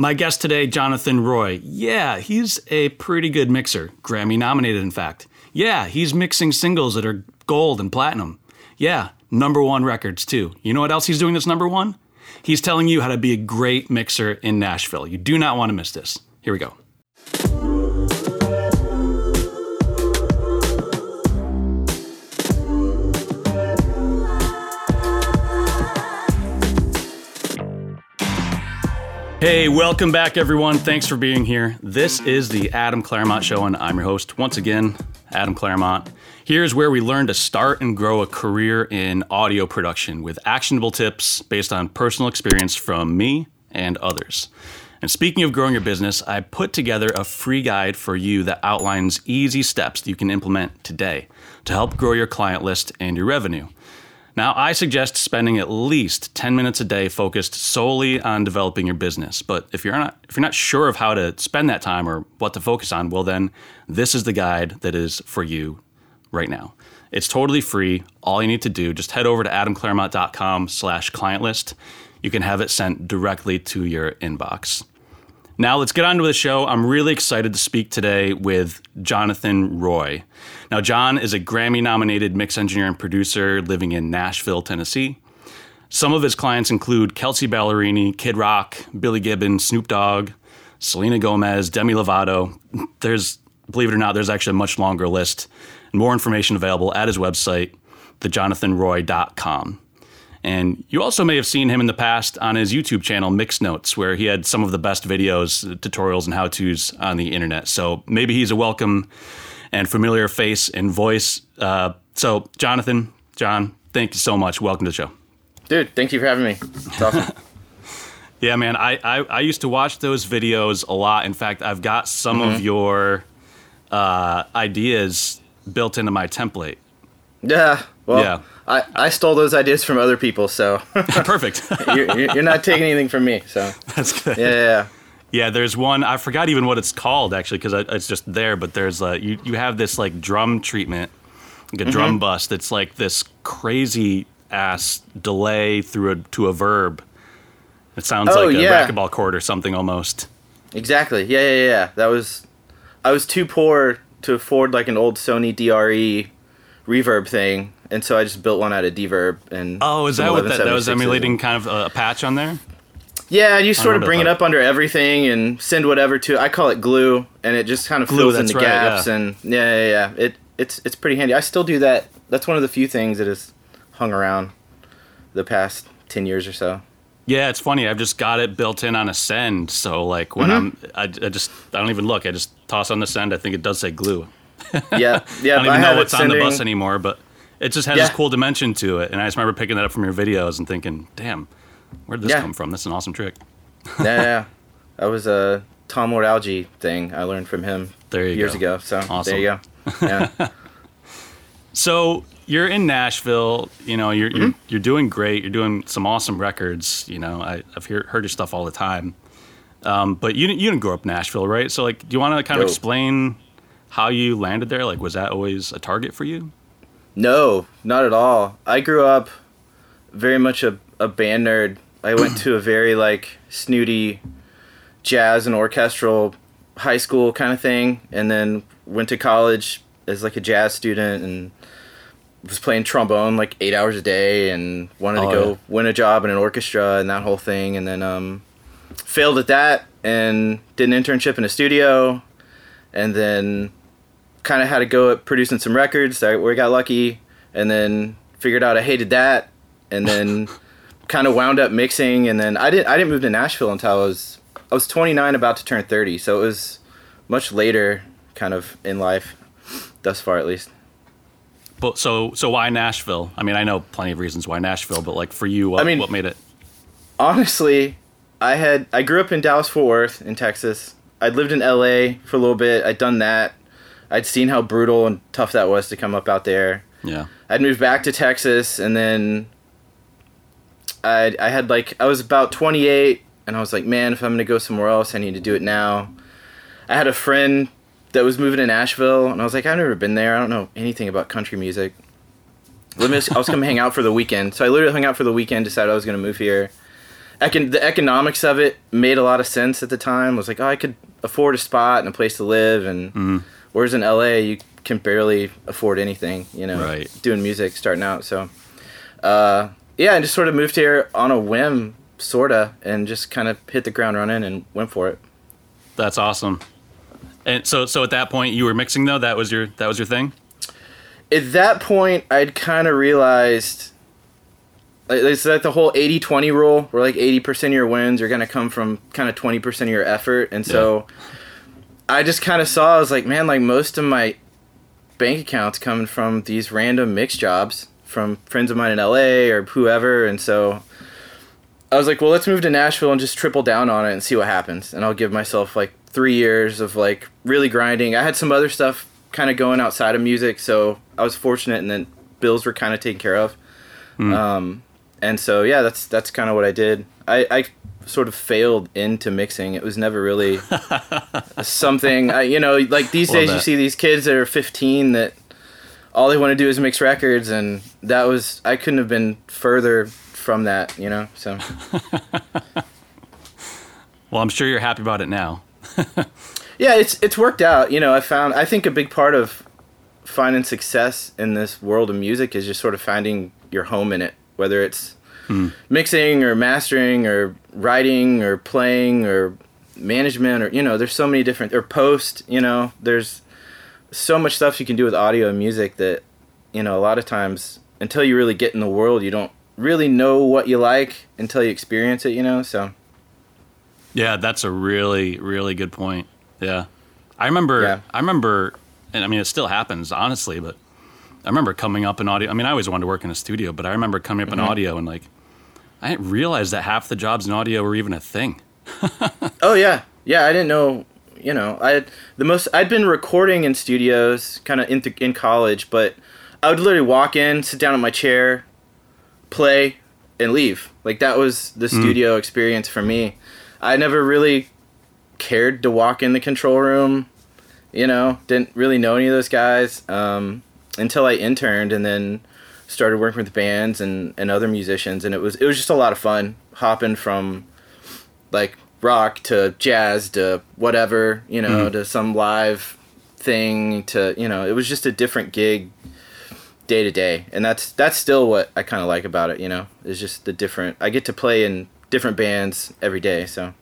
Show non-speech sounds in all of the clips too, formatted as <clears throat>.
My guest today, Jonathan Roye. Yeah, he's a pretty good mixer, Grammy nominated, in fact. Yeah, he's mixing singles that are gold and platinum. Yeah, number one records, too. You know what else he's doing that's number one? He's telling you how to be a great mixer in Nashville. You do not want to miss this. Here we go. Hey, welcome back, everyone. Thanks for being here. This is the Adam Clairmont Show, and I'm your host once again, Adam Clairmont. Here's where we learn to start and grow a career in audio production with actionable tips based on personal experience from me and others. And speaking of growing your business, I put together a free guide for you that outlines easy steps that you can implement today to help grow your client list and your revenue. Now, I suggest spending at least 10 minutes a day focused solely on developing your business. But if you're not if you're not sure of how to spend that time or what to focus on, well then this is the guide that is for you right now. It's totally free. All you need to do, just head over to adamclairmont.com slash client list. You can have it sent directly to your inbox. Now let's get on to the show. I'm really excited to speak today with Jonathan Roye. Now, John is a Grammy nominated mix engineer and producer living in Nashville, Tennessee. Some of his clients include Kelsea Ballerini, Kid Rock, Billy Gibbon, Snoop Dogg, Selena Gomez, Demi Lovato. There's, believe it or not, there's actually a much longer list. More information available at his website, thejonathanroye.com. And you also may have seen him in the past on his YouTube channel, Mix Notes, where he had some of the best videos, tutorials, and how to's on the internet. So maybe he's a welcome and familiar face and voice. Uh, so, Jonathan, John, thank you so much. Welcome to the show. Dude, thank you for having me. It's awesome. <laughs> <laughs> yeah, man. I, I, I, used to watch those videos a lot. In fact, I've got some mm-hmm. of your uh, ideas built into my template. Yeah. Well, yeah. I, I stole those ideas from other people, so <laughs> perfect. <laughs> you're, you're, not taking anything from me, so <laughs> that's good. Yeah, yeah, yeah. There's one. I forgot even what it's called actually because it's just there. But there's a, you you have this like drum treatment, like a mm-hmm. drum bus that's like this crazy ass delay through a to a verb. It sounds oh, like a yeah. racquetball court or something almost. Exactly. Yeah, yeah, yeah. That was. I was too poor to afford like an old Sony DRE reverb thing, and so I just built one out of D-Verb and. Oh, is that what that, that was emulating? Kind of a patch on there. Yeah, you sort of bring it up under everything and send whatever to. I call it glue, and it just kind of glue, fills in the right, gaps. Yeah. And yeah, yeah, yeah, it it's it's pretty handy. I still do that. That's one of the few things that has hung around the past ten years or so. Yeah, it's funny. I've just got it built in on a send, so like when mm-hmm. I'm, I, I, just I don't even look. I just toss on the send. I think it does say glue. yeah, <laughs> yeah. I don't even know what's on the bus anymore, but it just has yeah. this cool dimension to it. And I just remember picking that up from your videos and thinking, damn Where'd this yeah. come from? That's an awesome trick. yeah, yeah, <laughs> that was a Tom Lord Alge thing I learned from him years go. ago. So awesome. there you go. Yeah. <laughs> <laughs> so you're in Nashville. You know, you're, mm-hmm. you're you're doing great. You're doing some awesome records. You know, I, have heard, heard your stuff all the time. Um, but you you didn't grow up in Nashville, right? So like, do you want to kind of explain how you landed there? Like, was that always a target for you? No, not at all. I grew up very much a a band nerd. I went to a very like snooty jazz and orchestral high school kind of thing, and then went to college as like a jazz student and was playing trombone like eight hours a day and wanted oh, to go yeah. win a job in an orchestra and that whole thing, and then um, failed at that and did an internship in a studio, and then kind of had to go at producing some records. where we got lucky, and then figured out I hated that, and then. <laughs> kind of wound up mixing, and then I didn't I didn't move to Nashville until I was I was 29, about to turn 30. So it was much later, kind of in life, thus far at least. But so so why Nashville? I mean, I know plenty of reasons why Nashville, but like for you, what, I mean, what made it? Honestly, I had I grew up in Dallas Fort Worth in Texas. I'd lived in LA for a little bit. I'd done that. I'd seen how brutal and tough that was to come up out there. Yeah. I'd moved back to Texas and then I I had like I was about 28 and I was like, man, if I'm gonna go somewhere else, I need to do it now. I had a friend that was moving to Nashville, and I was like, I've never been there. I don't know anything about country music. Let me. I was coming hang out for the weekend, so I literally hung out for the weekend. Decided I was gonna move here, econ- the economics of it made a lot of sense at the time. I was like, oh, I could afford a spot and a place to live, and Mm-hmm. Whereas in LA you can barely afford anything, you know, Right. doing music starting out. So, uh, yeah, I just sort of moved here on a whim, sorta, and just kind of hit the ground running and went for it. That's awesome. And so, so at that point, you were mixing though. That was your that was your thing. at that point i'd kind of realized like, it's like the whole 80-20 rule where like 80% of your wins are going to come from kind of 20% of your effort and so i just kind of saw i was like man like most of my bank accounts coming from these random mix jobs from friends of mine in la or whoever and so i was like well let's move to nashville and just triple down on it and see what happens. And i'll give myself like three years of like really grinding. I had some other stuff kind of going outside of music so i was fortunate and then bills were kind of taken care of. Um, and so yeah that's that's kind of what i did I, I sort of failed into mixing. It was never really <laughs> something I, you know like these days you see these kids that are 15 that all they want to do is mix records and that was i couldn't have been further from that you know so. <laughs> Well, I'm sure you're happy about it now. <laughs> yeah it's it's worked out you know i found i think a big part of finding success in this world of music is just sort of finding your home in it whether it's mixing or mastering or writing or playing or management or you know there's so many different or post you know there's so much stuff you can do with audio and music that you know a lot of times until you really get in the world you don't really know what you like until you experience it you know so Yeah, that's a really, really good point. Yeah. I remember, Yeah. I remember, and I mean, it still happens, honestly, but I remember coming up in audio. I mean, I always wanted to work in a studio, but I remember coming up in mm-hmm. audio and like, I didn't realize that half the jobs in audio were even a thing. <laughs> Oh yeah, yeah. I didn't know. You know, I the most. I'd been recording in studios, kind of in th- in college, but I would literally walk in, sit down in my chair, play, and leave. Like that was the studio experience for me. I never really cared to walk in the control room. You know, didn't really know any of those guys um, until I interned, and then started working with bands and, and other musicians, and it was it was just a lot of fun hopping from like rock to jazz to whatever, you know, mm-hmm. to some live thing to, you know, it was just a different gig day to day. And that's that's still what I kind of like about it, you know. it's just the different I get to play in different bands every day, so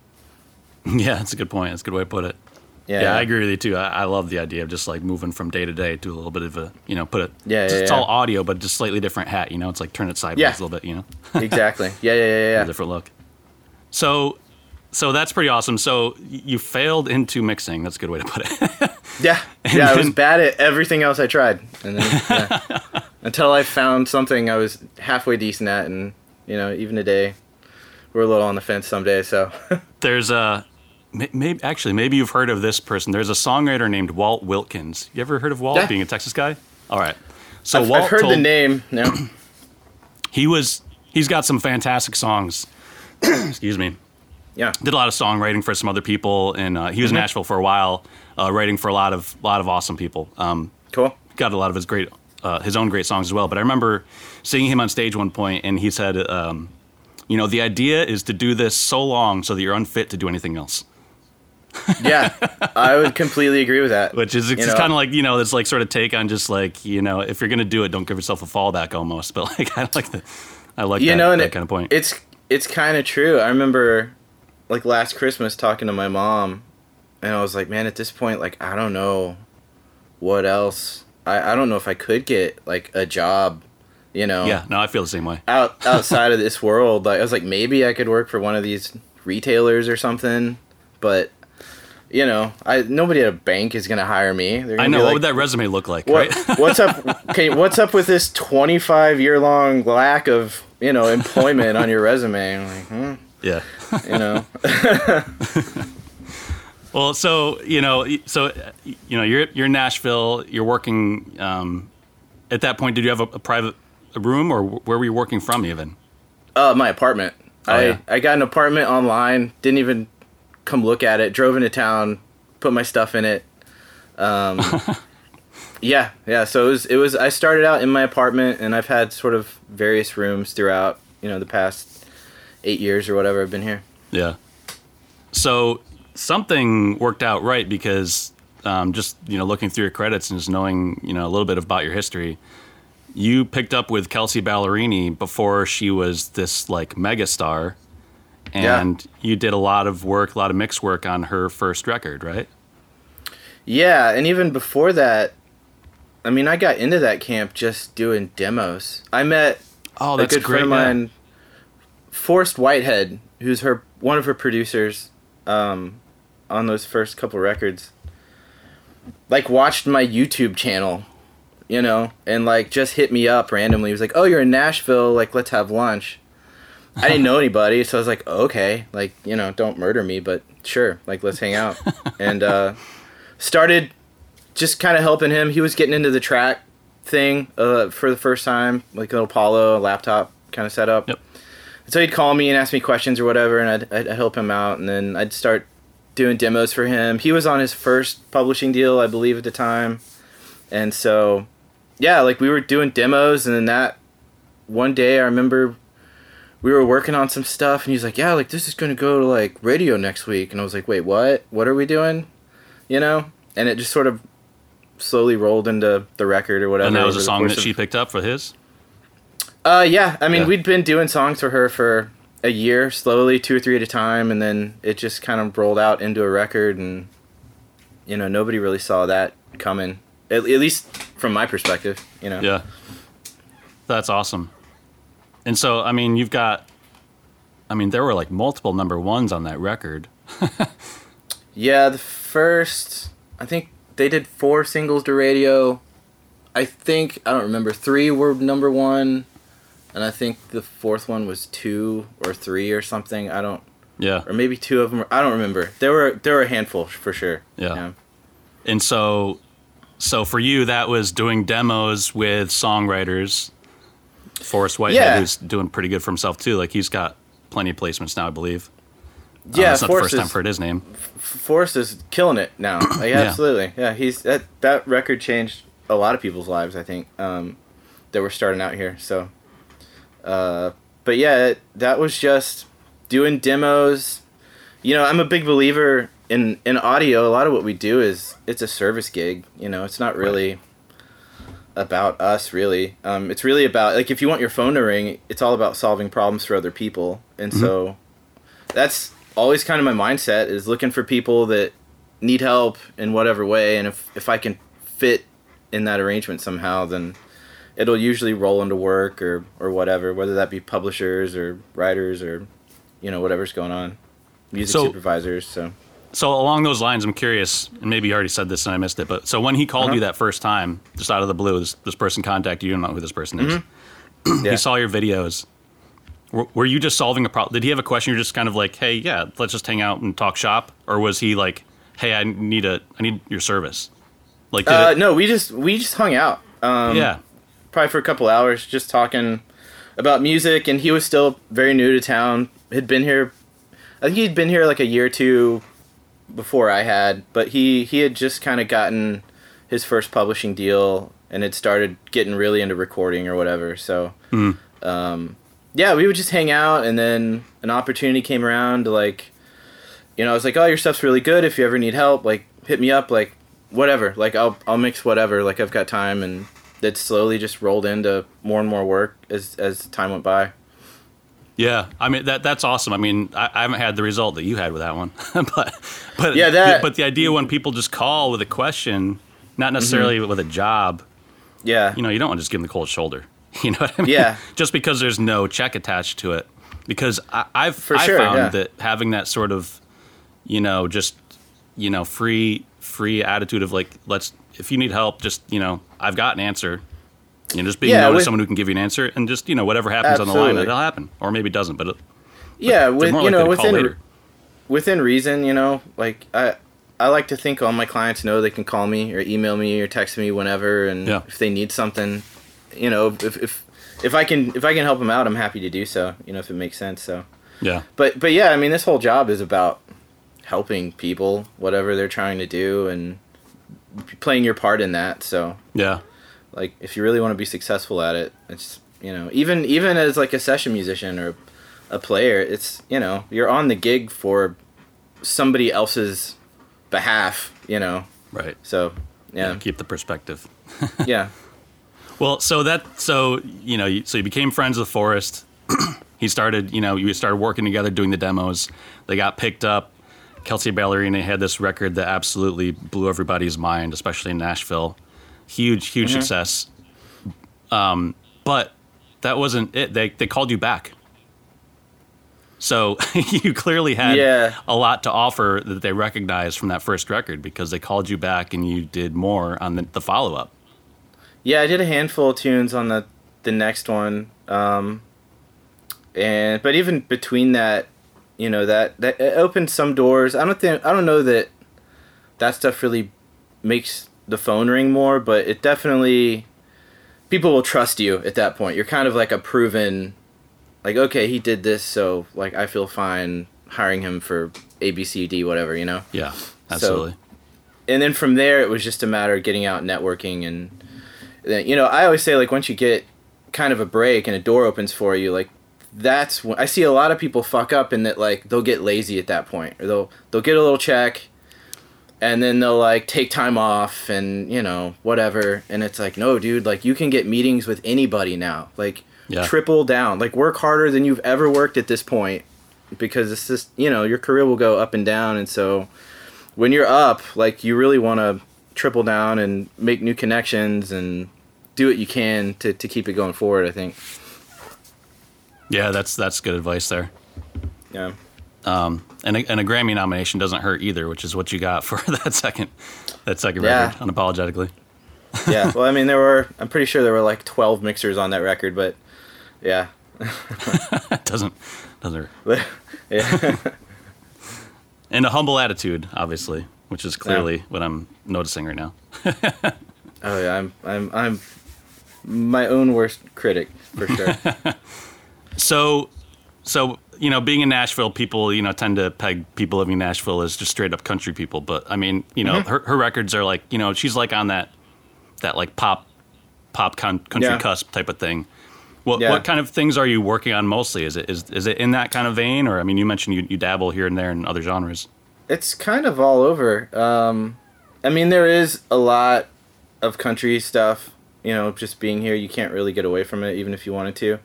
<laughs> yeah, that's a good point. That's a good way to put it. Yeah. Yeah, I agree with you too. I, I love the idea of just like moving from day to day to a little bit of a, you know, put it, Yeah, yeah, it's yeah. all audio, but just slightly different hat, you know, it's like turn it sideways a little bit, you know, <laughs> exactly. Yeah, yeah, yeah, a yeah. different look. So, so that's pretty awesome. So you failed into mixing. That's a good way to put it. <laughs> Yeah. <laughs> Yeah, I was bad at everything else I tried. And then until I found something I was halfway decent at and, you know, even today we're a little on the fence some days, so There's a, maybe actually maybe you've heard of this person. There's a songwriter named Walt Wilkins. You ever heard of Walt Yeah. being a Texas guy? All right. So I've, Walt I've heard told, the name. No. <clears throat> he was he's got some fantastic songs. <clears throat> Excuse me. Yeah. Did a lot of songwriting for some other people, and uh, he was Mm-hmm. in Nashville for a while, uh, writing for a lot of lot of awesome people. Um, Cool. got a lot of his great uh, his own great songs as well. But I remember seeing him on stage one point, and he said, um, "You know, the idea is to do this so long so that you're unfit to do anything else." Yeah, I would completely agree with that. Which is it's kind of like you know this like sort of take on just like you know if you're gonna do it, don't give yourself a fallback almost. <laughs> But like I like the I like you that, know, that it- kind of point. It's it's kind of true. I remember, like last Christmas, talking to my mom, and I was like, man, at this point, like I don't know what else. I I don't know if I could get like a job, you know. yeah, no, I feel the same way. Out <laughs> outside of this world, like I was like, maybe I could work for one of these retailers or something, but. You know, I nobody at a bank is gonna hire me. I know. like, what would that resume look like? What, Right? <laughs> what's up? Okay, what's up with this twenty-five year long lack of you know employment on your resume? I'm like, hmm, yeah. you know, <laughs> <laughs> Well, so you know, so uh, you know, you're you're in Nashville. You're working. Um, at that point, did you have a, a private room, or where were you working from? Even uh, my apartment. Oh, I yeah. I got an apartment online. Didn't even come look at it. Drove into town, put my stuff in it. Um, <laughs> yeah, yeah. So it was it was. I started out in my apartment, and I've had sort of various rooms throughout. You know, the past eight years or whatever I've been here. Yeah. So something worked out right because um, just you know looking through your credits and just knowing you know a little bit about your history, you picked up with Kelsea Ballerini before she was this like megastar, and yeah. you did a lot of work, a lot of mix work on her first record, right? Yeah, and even before that, I mean, I got into that camp just doing demos. I met oh, that's a good great, friend of mine, Forrest Whitehead, who's her one of her producers um, on those first couple records. Like watched my YouTube channel, you know, and like just hit me up randomly. He was like, "Oh, you're in Nashville. Like, let's have lunch." I didn't know <laughs> anybody, so I was like, "Okay, like, you know, don't murder me, but sure, like, let's hang out." and uh, started just kind of helping him. He was getting into the track thing uh, for the first time, like a little Apollo laptop kind of setup. Yep. So he'd call me and ask me questions or whatever, and I'd, I'd help him out, and then I'd start doing demos for him. He was on his first publishing deal, I believe, at the time, and so yeah, like we were doing demos, and then that one day I remember we were working on some stuff, and he's like, "Yeah, like this is gonna go to like radio next week," and I was like, "Wait, what? What are we doing?" You know, and it just sort of slowly rolled into the record or whatever. And that was a song that of... she picked up for his. Uh, yeah. I mean, yeah. we'd been doing songs for her for a year, slowly, two or three at a time, and then it just kind of rolled out into a record, and you know, nobody really saw that coming. At, at least from my perspective, you know. Yeah. That's awesome. And so, I mean, you've got, I mean, there were like multiple number ones on that record. <laughs> yeah, the first, I think they did four singles to radio. I think, I don't remember, three were number one and I think the fourth one was two or three or something. I don't. Yeah. Or maybe two of them. I don't remember. There were there were a handful for sure. Yeah. yeah. And so, so for you, that was doing demos with songwriters. Forrest Whitehead, yeah. who's doing pretty good for himself too. Like he's got plenty of placements now, I believe. Yeah, um, it's not Forrest the first time for his name. Forrest is killing it now. <coughs> Like, yeah. Absolutely, yeah. He's that that record changed a lot of people's lives. I think um, that were starting out here. So uh, but yeah, it, that was just doing demos. You know, I'm a big believer in in audio. A lot of what we do is it's a service gig. You know, it's not really right. About us. Really, um, it's really about like if you want your phone to ring, it's all about solving problems for other people. And mm-hmm. so, that's always kind of my mindset is looking for people that need help in whatever way, and if if I can fit in that arrangement somehow, then it'll usually roll into work or or whatever, whether that be publishers or writers or you know whatever's going on, music so, supervisors. So. So along those lines, I'm curious, and maybe you already said this and I missed it, but so when he called uh-huh. you that first time, just out of the blue, this, this person contacted you, you don't know who this person is. Mm-hmm. yeah. he saw your videos. Were, were you just solving a problem? Did he have a question? You're just kind of like, hey, yeah, let's just hang out and talk shop, or was he like, hey, I need a, I need your service? Like, uh, it, no, we just we just hung out. Um, yeah, probably for a couple hours just talking about music and he was still very new to town had been here i think he'd been here like a year or two before i had but he he had just kind of gotten his first publishing deal and had started getting really into recording or whatever so mm. um, yeah we would just hang out and then an opportunity came around to like you know i was like oh your stuff's really good if you ever need help like hit me up like whatever like i'll i'll mix whatever like i've got time and that slowly just rolled into more and more work as as time went by. Yeah, I mean that that's awesome. I mean, I, I haven't had the result that you had with that one, <laughs> but but yeah, that, but the idea when people just call with a question, not necessarily mm-hmm. with a job. Yeah, you know, you don't want to just give them the cold shoulder. <laughs> You know what I mean? Yeah. <laughs> just because there's no check attached to it, because I, have For I sure, found yeah. that having that sort of, you know, just you know, free free attitude of like, let's if you need help, just you know, I've got an answer. You know, just being yeah, known with, as someone who can give you an answer, and just you know, whatever happens absolutely. on the line, it'll happen, or maybe it doesn't. But, it, yeah, with you know, within within reason, you know, like I I like to think all my clients know they can call me or email me or text me whenever, and yeah. if they need something, you know, if if if I can if I can help them out, I'm happy to do so. You know, if it makes sense. So yeah, but but yeah, I mean, this whole job is about helping people, whatever they're trying to do, and playing your part in that. So yeah, like if you really want to be successful at it, it's you know even even as like a session musician or a player. It's you know you're on the gig for somebody else's behalf. You know, Right. so yeah, Keep the perspective. <laughs> yeah. Well, so that so you know, so you became friends with Forrest. <clears throat> he started, you know, you started working together doing the demos. They got picked up. Kelsea Ballerini had this record that absolutely blew everybody's mind, especially in Nashville. Huge, huge success. Um, but that wasn't it. They they called you back. So <laughs> you clearly had Yeah. a lot to offer that they recognized from that first record because they called you back and you did more on the, the follow up. Yeah, I did a handful of tunes on the the next one, um, and but even between that, you know that that opened some doors. I don't think I don't know that that stuff really makes the phone ring more, but it definitely people will trust you at that point. You're kind of like a proven, like okay, he did this, so like I feel fine hiring him for A B C D whatever, you know Yeah, absolutely. and then from there it was just a matter of getting out networking and then you know i always say like once you get kind of a break and a door opens for you like that's when i see a lot of people fuck up in that like they'll get lazy at that point or they'll they'll get a little check and then they'll like take time off and you know whatever and it's like no dude like you can get meetings with anybody now like Yeah. triple down like work harder than you've ever worked at this point because it's just you know your career will go up and down and so when you're up, like you really want to triple down and make new connections and do what you can to, to keep it going forward. I think. Yeah, that's that's good advice there. Yeah. Um, and a, and a Grammy nomination doesn't hurt either, which is what you got for <laughs> that second that second Yeah. record, unapologetically. <laughs> Yeah. well, I mean, there were. I'm pretty sure there were like 12 mixers on that record, but yeah. <laughs> Doesn't doesn't hurt. Yeah. And a humble attitude, obviously, which is clearly what I'm noticing right now. oh yeah. I'm I'm I'm my own worst critic for sure. So, so you know, being in Nashville, people you know tend to peg people living in Nashville as just straight up country people. But I mean, you know, Mm-hmm. her her records are like you know she's like on that that like pop pop con- country Yeah. cusp type of thing. What Yeah. what kind of things are you working on mostly? Is it is is it in that kind of vein, or I mean, you mentioned you, you dabble here and there in other genres. it's kind of all over. Um, I mean, there is a lot of country stuff. You know, just being here, you can't really get away from it, even if you wanted to.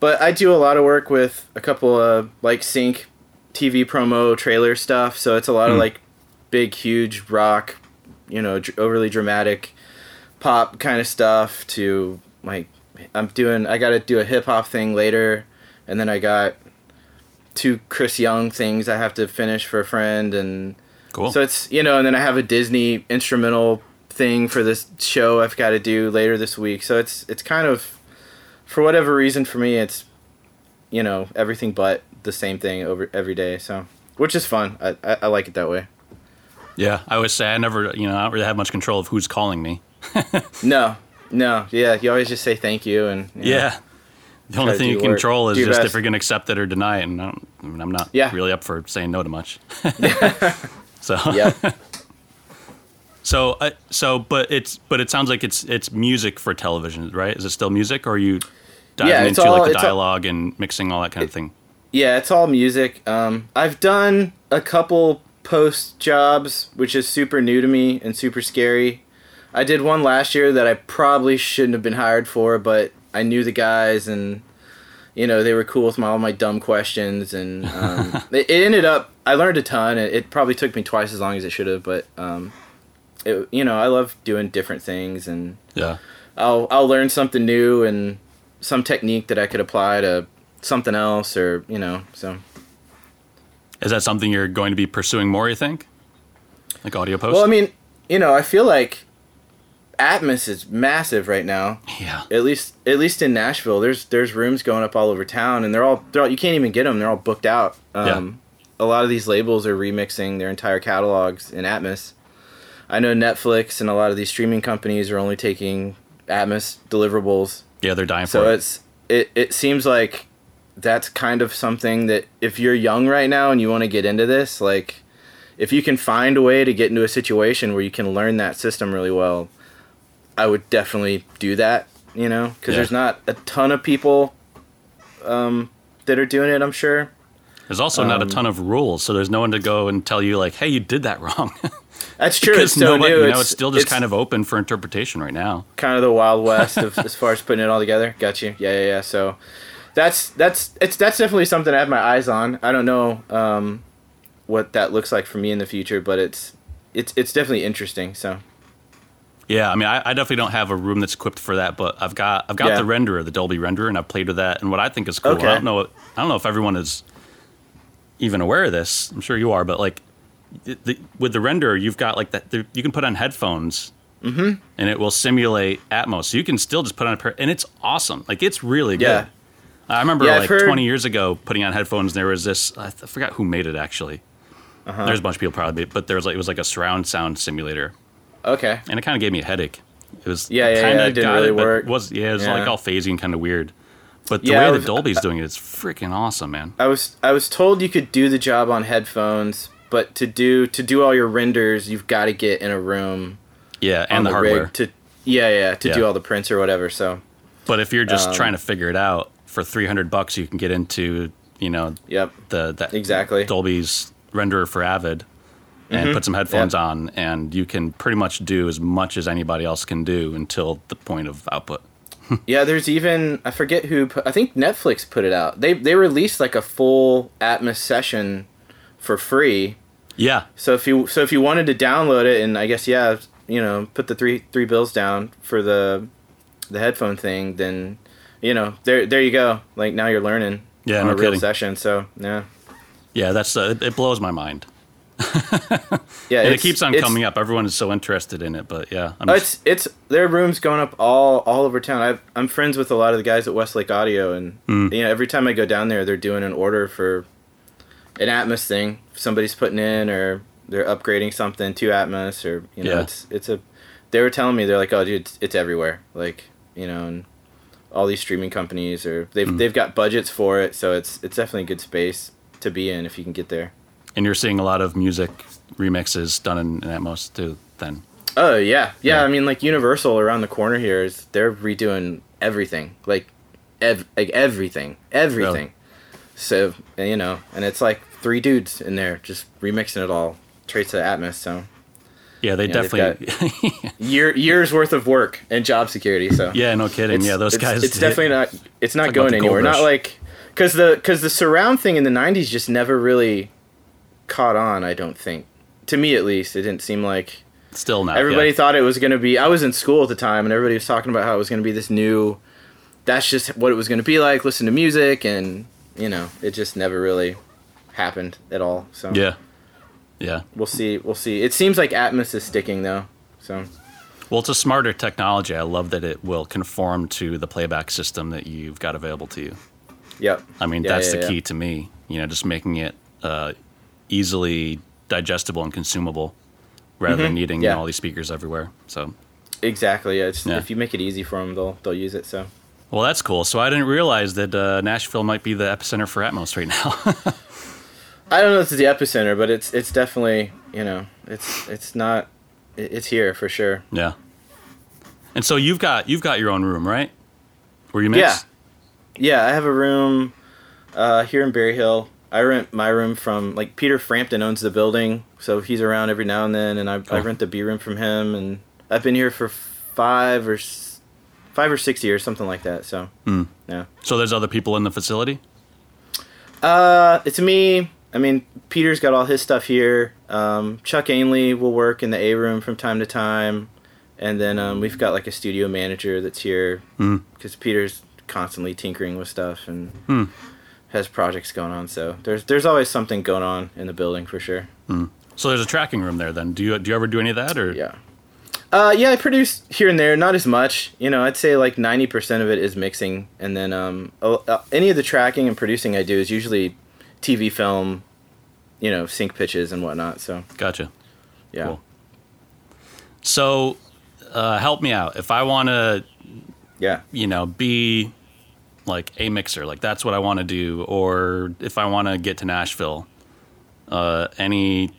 But I do a lot of work with a couple of like sync TV promo trailer stuff. So it's a lot of Hmm. like big, huge rock, you know, dr- overly dramatic pop kind of stuff to like I'm doing I got to do a hip hop thing later and then I got two Chris Young things I have to finish for a friend and Cool. so it's you know and then I have a Disney instrumental thing for this show I've got to do later this week. So it's it's kind of for whatever reason for me it's you know everything but the same thing over every day. So which is fun. I I, I like it that way. yeah, I always say I never, you know, I don't really have much control of who's calling me. <laughs> No. No. Yeah, you always just say thank you and you know. Yeah. The only thing you work- control is do just if best. you're going to accept it or deny it. And I, don't, I mean, I'm not Yeah. really up for saying no to much. <laughs> so, <laughs> Yep. so, uh, so, but it's, but it sounds like it's, it's music for television, right? Is it still music, or are you diving Yeah, it's into all- like the it's all- dialogue and mixing all that kind of thing? Yeah, it's all music. Um, I've done a couple post jobs, which is super new to me and super scary. I did one last year that I probably shouldn't have been hired for, but I knew the guys and you know they were cool with my all my dumb questions and um, <laughs> it, it ended up I learned a ton. It, it probably took me twice as long as it should have, but um, it, you know I love doing different things and Yeah. I'll I'll learn something new and some technique that I could apply to something else or you know so. Is that something you're going to be pursuing more? You think, like audio post? Well, I mean, you know, I feel like Atmos is massive right now. yeah. At least, at least in Nashville, there's there's rooms going up all over town, and they're all they're all, you can't even get them. They're all booked out. Um, A lot of these labels are remixing their entire catalogs in Atmos. I know Netflix and a lot of these streaming companies are only taking Atmos deliverables. Yeah, they're dying for it. So it's it it seems like that's kind of something that if you're young right now and you want to get into this, like if you can find a way to get into a situation where you can learn that system really well, I would definitely do that, you know, because Yeah. there's not a ton of people um, that are doing it. I'm sure. There's also not a Um, ton of rules, so there's no one to go and tell you like, "Hey, you did that wrong." <laughs> That's true. because it's so nobody, new. you know, it's, still just kind of open for interpretation right now. kind of the wild west of, <laughs> as far as putting it all together. Got you. Yeah, yeah, yeah. So that's that's it's that's definitely something I have my eyes on. I don't know um, what that looks like for me in the future, but it's it's it's definitely interesting. So Yeah, I mean, I, I definitely don't have a room that's equipped for that, but I've got I've got Yeah. the renderer, the Dolby renderer, and I've played with that. And what I think is cool, Okay. I don't know, I don't know if everyone is even aware of this. I'm sure you are, but like the, the, with the renderer, you've got like that. The, you can put on headphones, Mm-hmm. and it will simulate Atmos. So you can still just put on a pair, and it's awesome. Like it's really good. Yeah. I remember Yeah, like heard- 20 years ago putting on headphones. and There was this I, forgot who made it actually. Uh-huh. There's a bunch of people probably, but there was like it was like a surround sound simulator okay, and it kind of gave me a headache. It was Yeah, yeah, yeah, it didn't really but work. Was yeah, it was Yeah. like all phasing kind of weird. But the Yeah, way was- that Dolby's doing it, it is freaking awesome, man. I was I was told you could do the job on headphones, but to do to do all your renders, you've got to get in a room Yeah, and the, the hardware. to yeah yeah to Yeah. do all the prints or whatever. So but if you're just um, trying to figure it out for 300 bucks, you can get into you know yep, the that Exactly. Dolby's renderer for Avid and Mhm. put some headphones Yep. on, and you can pretty much do as much as anybody else can do until the point of output. <laughs> Yeah, there's even I forget who put, I think Netflix put it out. They they released like a full Atmos session for free. Yeah, So if you so if you wanted to download it and I guess yeah, you know, put the three three bills down for the the headphone thing, then you know, there there you go. Like now you're learning Yeah, on no a real kidding. session. So, yeah. yeah, that's uh, it, blows my mind. <laughs> Yeah, and it keeps on coming up. Everyone is so interested in it, but yeah, I'm Oh, just- it's it's there are rooms going up all all over town. I've, I'm friends with a lot of the guys at Westlake Audio, and Mm. you know every time I go down there, they're doing an order for an Atmos thing. Somebody's putting in, or they're upgrading something to Atmos, or you know Yeah. it's it's a. They were telling me they're like, oh dude, it's, it's everywhere. Like you know, and all these streaming companies, or they've Mm. they've got budgets for it, so it's it's definitely a good space to be in if you can get there. and you're seeing a lot of music remixes done in, in Atmos too. Then Oh yeah. yeah, Yeah. I mean, like Universal around the corner here is they're redoing everything, like, ev- like everything, everything. So you know, and it's like three dudes in there just remixing it all, traits of Atmos. So yeah, they definitely. <laughs> year years worth of work and job security. So yeah, no kidding. it's, yeah, those it's, guys. It's definitely not. It's not Talk going anywhere. Not like because the because the surround thing in the '90s just never really caught on. I don't think. To me, at least, it didn't seem like still not. Everybody yeah. thought it was going to be. I was in school at the time, and everybody was talking about how it was going to be this new. That's just what it was going to be like. Listen to music, and you know, it just never really happened at all. So Yeah, yeah. we'll see. We'll see. It seems like Atmos is sticking though. So Well, it's a smarter technology. I love that it will conform to the playback system that you've got available to you. yep. I mean, Yeah, that's yeah, the yeah. key to me. You know, just making it uh, easily digestible and consumable, rather than needing Mm-hmm. All these speakers everywhere. So, Exactly. Yeah. It's, Yeah. If you make it easy for them, they'll they'll use it. So well, that's cool. So I didn't realize that uh, Nashville might be the epicenter for Atmos right now. <laughs> I don't know if it's the epicenter, but it's it's definitely you know it's it's not it's here for sure. yeah. And so you've got you've got your own room, right? Where you mix? Yeah. Yeah, I have a room uh, here in Berry Hill. I rent my room from like Peter Frampton owns the building, so he's around every now and then, and I, I Cool. rent the B room from him, and I've been here for five or five or six years, something like that. So Hmm. yeah, So there's other people in the facility. uh, it's me. I mean, Peter's got all his stuff here. Um, Chuck Ainlay will work in the A room from time to time, and then um, we've got like a studio manager that's here Hmm. because Peter's constantly tinkering with stuff and Hmm. has projects going on. So there's there's always something going on in the building for sure. So there's a tracking room there. Then do you do you ever do any of that or? Yeah. Uh, yeah, I produce here and there, not as much. You know, I'd say like ninety percent of it is mixing, and then um, uh, any of the tracking and producing I do is usually TV, film, you know, sync pitches and whatnot. So Gotcha. yeah. Cool. So, uh, help me out. If I want to, Yeah. you know, be like a mixer, like that's what I want to do, or if I want to get to Nashville, uh, any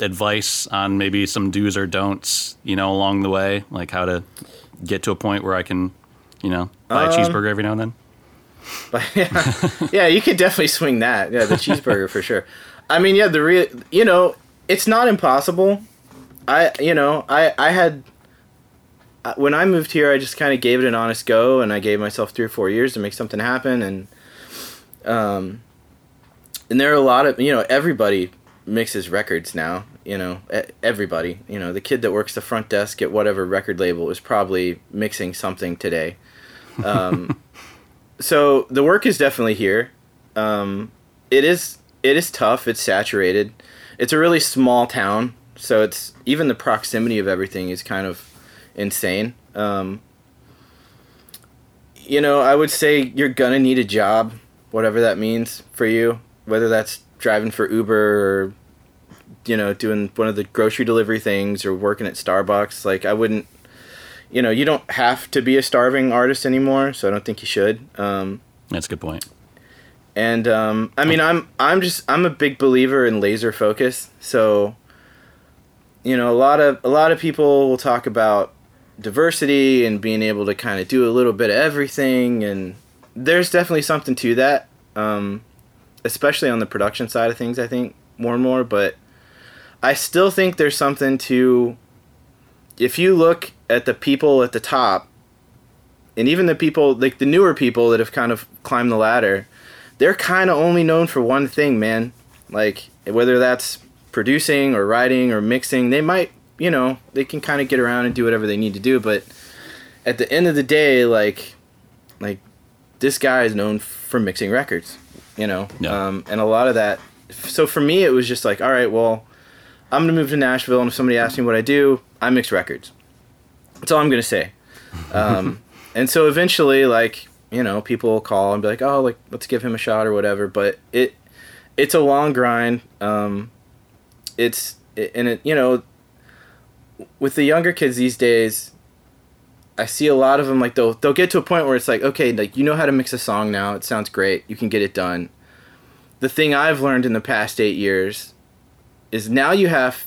advice on maybe some do's or don'ts, you know, along the way, like how to get to a point where I can, you know, buy a Um, cheeseburger every now and then? <laughs> But yeah, yeah, you could definitely swing that. Yeah, the cheeseburger for sure. I mean, yeah, the real, you know, it's not impossible. I, you know, I, I had, uh, when I moved here, I just kind of gave it an honest go, and I gave myself three or four years to make something happen, and, um, and there are a lot of, you know, everybody mixes records now. You know, everybody. You know, the kid that works the front desk at whatever record label is probably mixing something today. Um, <laughs> so the work is definitely here. Um, it is it is tough. It's saturated. It's a really small town, so it's even the proximity of everything is kind of insane. Um, you know, I would say you're gonna need a job, whatever that means for you. Whether that's driving for Uber or you know doing one of the grocery delivery things or working at Starbucks. Like I wouldn't you know, you don't have to be a starving artist anymore, so I don't think you should. Um, That's a good point. and um, I mean, I'm I'm just I'm a big believer in laser focus. So, you know, a lot of a lot of people will talk about diversity and being able to kind of do a little bit of everything, and there's definitely something to that, um, especially on the production side of things. I think more and more, but I still think there's something to if you look at the people at the top and even the people like the newer people that have kind of climbed the ladder they're kind of only known for one thing man like whether that's producing or writing or mixing they might you know they can kind of get around and do whatever they need to do but at the end of the day like like this guy is known for mixing records you know Yeah. um, and a lot of that so for me it was just like all right well i'm gonna move to nashville and if somebody asks me what i do i mix records. That's all i'm gonna say. Um, <laughs> and so eventually like you know people will call and be like oh like let's give him a shot or whatever but it it's a long grind. Um, it's it, and it you know with the younger kids these days i see a lot of them like they'll they'll get to a point where it's like okay like you know how to mix a song now it sounds great you can get it done. The thing i've learned in the past eight years is now you have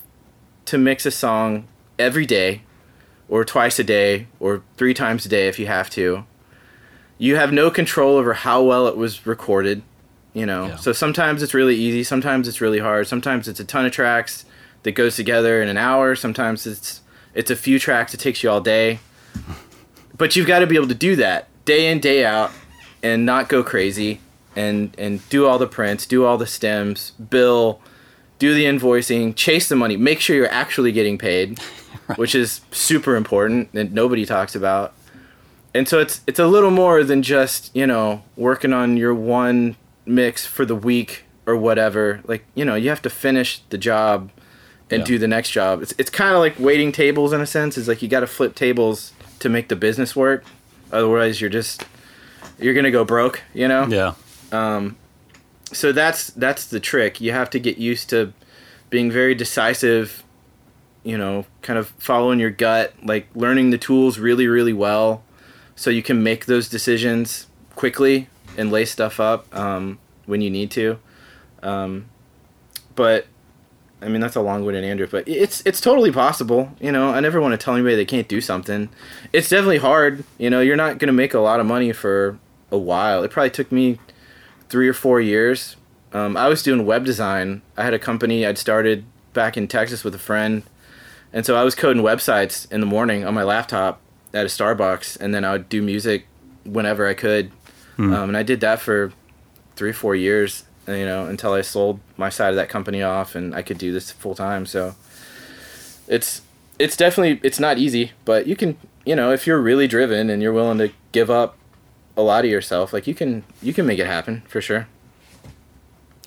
to mix a song every day or twice a day or three times a day if you have to. You have no control over how well it was recorded you know? Yeah. so sometimes it's really easy sometimes it's really hard sometimes it's a ton of tracks that goes together in an hour sometimes it's it's a few tracks it takes you all day. But you've got to be able to do that day in day out and not go crazy and and do all the prints do all the stems bill do the invoicing chase the money make sure you're actually getting paid <laughs> which is super important that nobody talks about. And so it's it's a little more than just you know working on your one mix for the week or whatever. Like you know you have to finish the job and Yeah. do the next job. It's, it's kind of like waiting tables in a sense it's like you got to flip tables to make the business work. Otherwise you're just you're gonna go broke you know? Yeah. Um, so that's that's the trick. You have to get used to being very decisive, you know, kind of following your gut, like learning the tools really really well so you can make those decisions quickly and lay stuff up um, when you need to. Um, but I mean that's a long-winded answer, but it's it's totally possible. You know, I never want to tell anybody they can't do something. It's definitely hard. You know, you're not gonna make a lot of money for a while. It probably took me three or four years. Um, I was doing web design. I had a company I'd started back in Texas with a friend, and so I was coding websites in the morning on my laptop at a Starbucks, and then I would do music whenever I could. Um, and I did that for three, or four years, you know, until I sold my side of that company off, and I could do this full time. So it's it's definitely it's not easy, but you can you know if you're really driven and you're willing to give up a lot of yourself, like you can you can make it happen for sure.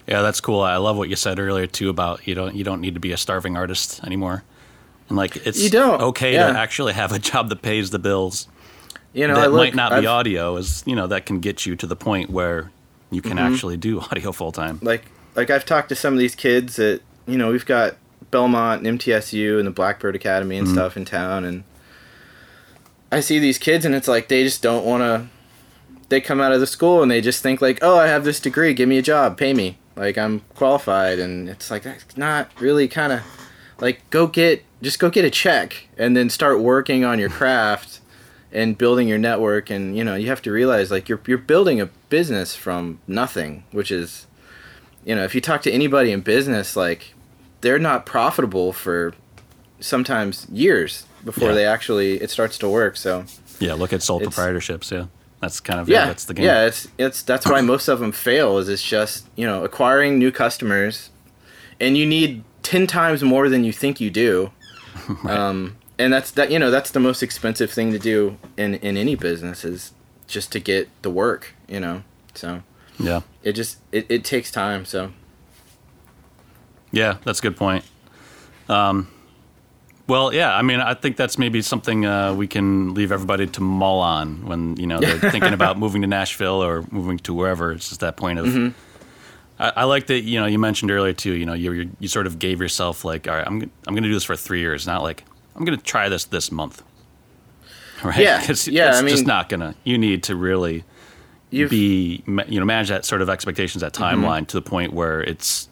Yeah, that's cool. I love what you said earlier too about you don't you don't need to be a starving artist anymore. And like it's You don't, okay yeah. to actually have a job that pays the bills. You know, that look, might not be I've- audio is you know that can get you to the point where you can Mm-hmm. actually do <laughs> audio full time. like like I've talked to some of these kids that you know we've got Belmont and MTSU and the Blackbird Academy and stuff in town, and I see these kids and it's like they just don't want to. They come out of the school and they just think like, oh, I have this degree, give me a job, pay me, like I'm qualified, and it's like that's not really kind of like go get just go get a check and then start working on your craft and building your network and you know you have to realize like you're you're building a business from nothing which is you know if you talk to anybody in business like they're not profitable for sometimes years before Yeah. they actually it starts to work so Yeah, look at sole proprietorships. Yeah, that's kind of yeah that's the game. yeah it's it's that's why most of them fail is it's just you know acquiring new customers and you need 10 times more than you think you do <laughs> um, and that's that you know that's the most expensive thing to do in in any business is just to get the work you know so yeah, it just it, it takes time so yeah. That's a good point. Um, well, yeah. I mean, I think that's maybe something uh, we can leave everybody to mull on when you know they're <laughs> thinking about moving to Nashville or moving to wherever. It's just that point of. Mm-hmm. I, I like that you know you mentioned earlier too. You know, you you sort of gave yourself like, all right, I'm I'm going to do this for three years, not like I'm going to try this this month. <laughs> Right? Yeah, 'Cause yeah, It's I just not gonna. You need to really be you know manage that sort of expectations that Mm-hmm. timeline to the point where it's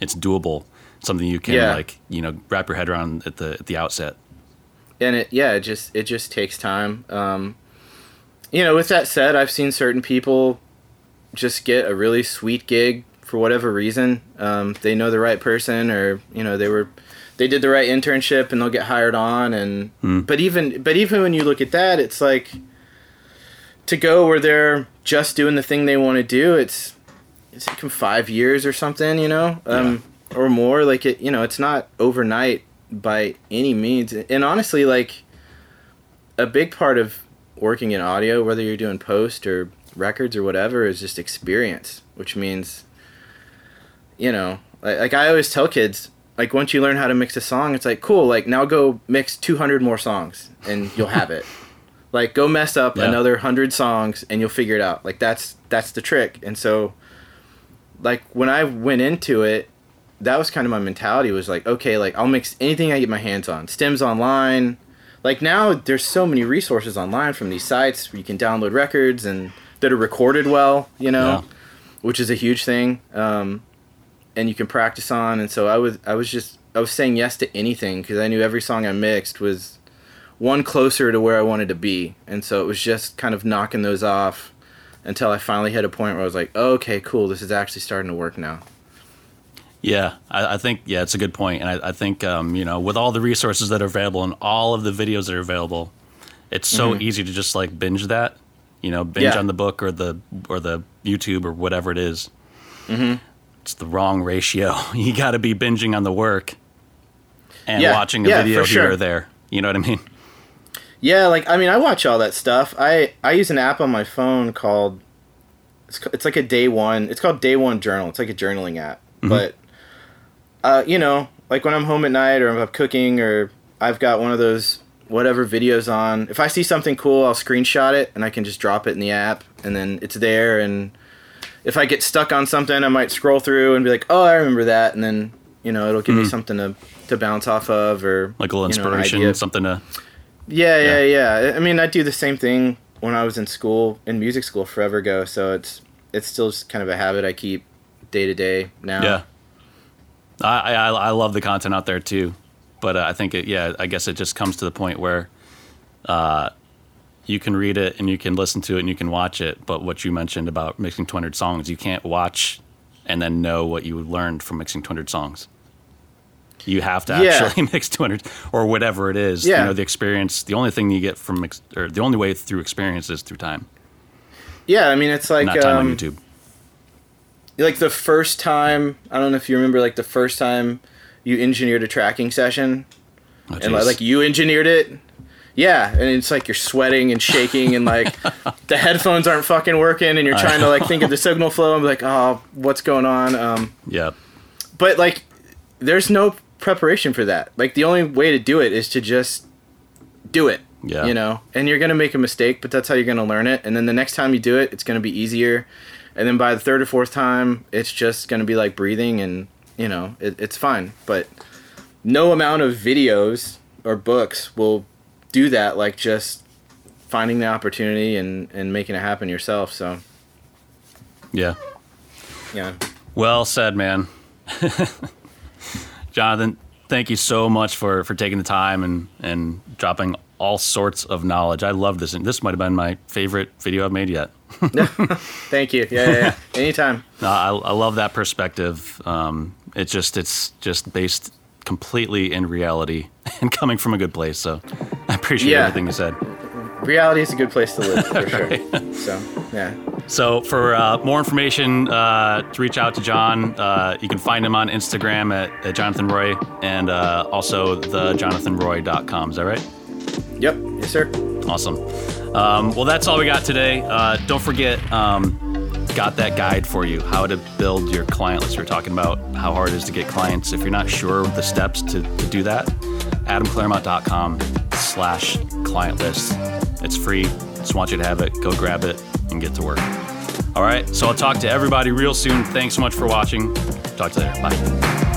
it's doable something you can Yeah. like you know wrap your head around at the at the outset. And it yeah it just it just takes time. Um, you know with that said i've seen certain people just get a really sweet gig for whatever reason. Um, they know the right person or you know they were they did the right internship and they'll get hired on and but even but even when you look at that it's like to go where they're just doing the thing they want to do it's it's taken five years or something you know? Um, or more like it you know it's not overnight by any means. And honestly like a big part of working in audio whether you're doing post or records or whatever is just experience which means you know like, like i always tell kids like once you learn how to mix a song it's like cool like now go mix 200 more songs and you'll have it. <laughs> Like go mess up Yeah. another 100 songs and you'll figure it out. Like that's that's the trick. And so like when i went into it that was kind of my mentality was like okay like i'll mix anything i get my hands on stems online. Like now there's so many resources online from these sites where you can download records and that are recorded well you know Yeah. which is a huge thing um, and you can practice on. And so i was i was just i was saying yes to anything because i knew every song i mixed was one closer to where i wanted to be. And so it was just kind of knocking those off until i finally hit a point where i was like okay cool this is actually starting to work now yeah I, I think yeah it's a good point and I, I think um, you know with all the resources that are available and all of the videos that are available it's so easy to just like binge that you know binge Mm-hmm. Yeah. on the book or the or the youtube or whatever it is. mm-hmm. it's the wrong ratio <laughs> you got to be binging on the work and Yeah. watching a Yeah, video here sure. or there you know what i mean Yeah, like I mean, I watch all that stuff. I I use an app on my phone called it's it's like a day one. It's called Day One Journal. It's like a journaling app. But uh, you know, like when I'm home at night or I'm cooking or I've got one of those whatever videos on. If I see something cool, I'll screenshot it and I can just drop it in the app and then it's there and if I get stuck on something, I might scroll through and be like, "Oh, I remember that." And then, you know, it'll give me something to to bounce off of or like a little you know, inspiration something to Yeah, yeah, yeah. I mean, I do the same thing when I was in school, in music school forever ago. So it's it's still just kind of a habit I keep day to day now. Yeah, I, I I love the content out there too, but uh, I think it yeah I guess it just comes to the point where, uh, you can read it and you can listen to it and you can watch it, but what you mentioned about mixing 200 songs, you can't watch and then know what you learned from mixing 200 songs. You have to Yeah. actually <laughs> mix 200 or whatever it is. Yeah. You know, the experience, the only thing you get from, mix, or the only way through experience is through time, Yeah, I mean, it's like not time um, on YouTube. Like the first time. I don't know if you remember, like the first time you engineered a tracking session, Oh, and like, you engineered it. Yeah, and it's like you're sweating and shaking, and like <laughs> the headphones aren't fucking working, and you're trying to like think of the signal flow and be like, oh, what's going on? Um, Yep. but like there's no preparation for that like the only way to do it is to just do it Yeah. you know and you're gonna make a mistake but that's how you're gonna learn it and then the next time you do it it's gonna be easier and then by the third or fourth time it's just gonna be like breathing and you know it, it's fine but no amount of videos or books will do that like just finding the opportunity and and making it happen yourself so Yeah. yeah Well said, man. <laughs> Jonathan, thank you so much for, for taking the time and, and dropping all sorts of knowledge. I love this, and this might have been my favorite video I've made yet. <laughs> Thank you. Yeah, yeah, yeah. Anytime. No, I, I love that perspective. Um, it's just it's just based completely in reality <laughs> and coming from a good place. So I appreciate Yeah. everything you said. Reality is a good place to live for <laughs> sure. So yeah. So for uh, more information, uh, to reach out to John, uh, you can find him on Instagram at, at Jonathan Roye and uh, also the jonathanroye.com. Is that right? Yep. Yes, sir. Awesome. Um, well, that's all we got today. Uh, don't forget, um, got that guide for you how to build your client list. We are talking about how hard it is to get clients. If you're not sure of the steps to, to do that, adamclairmont.com slash client list. It's free. Just want you to have it. Go grab it and get to work. All right. So I'll talk to everybody real soon. Thanks so much for watching. Talk to you later. Bye.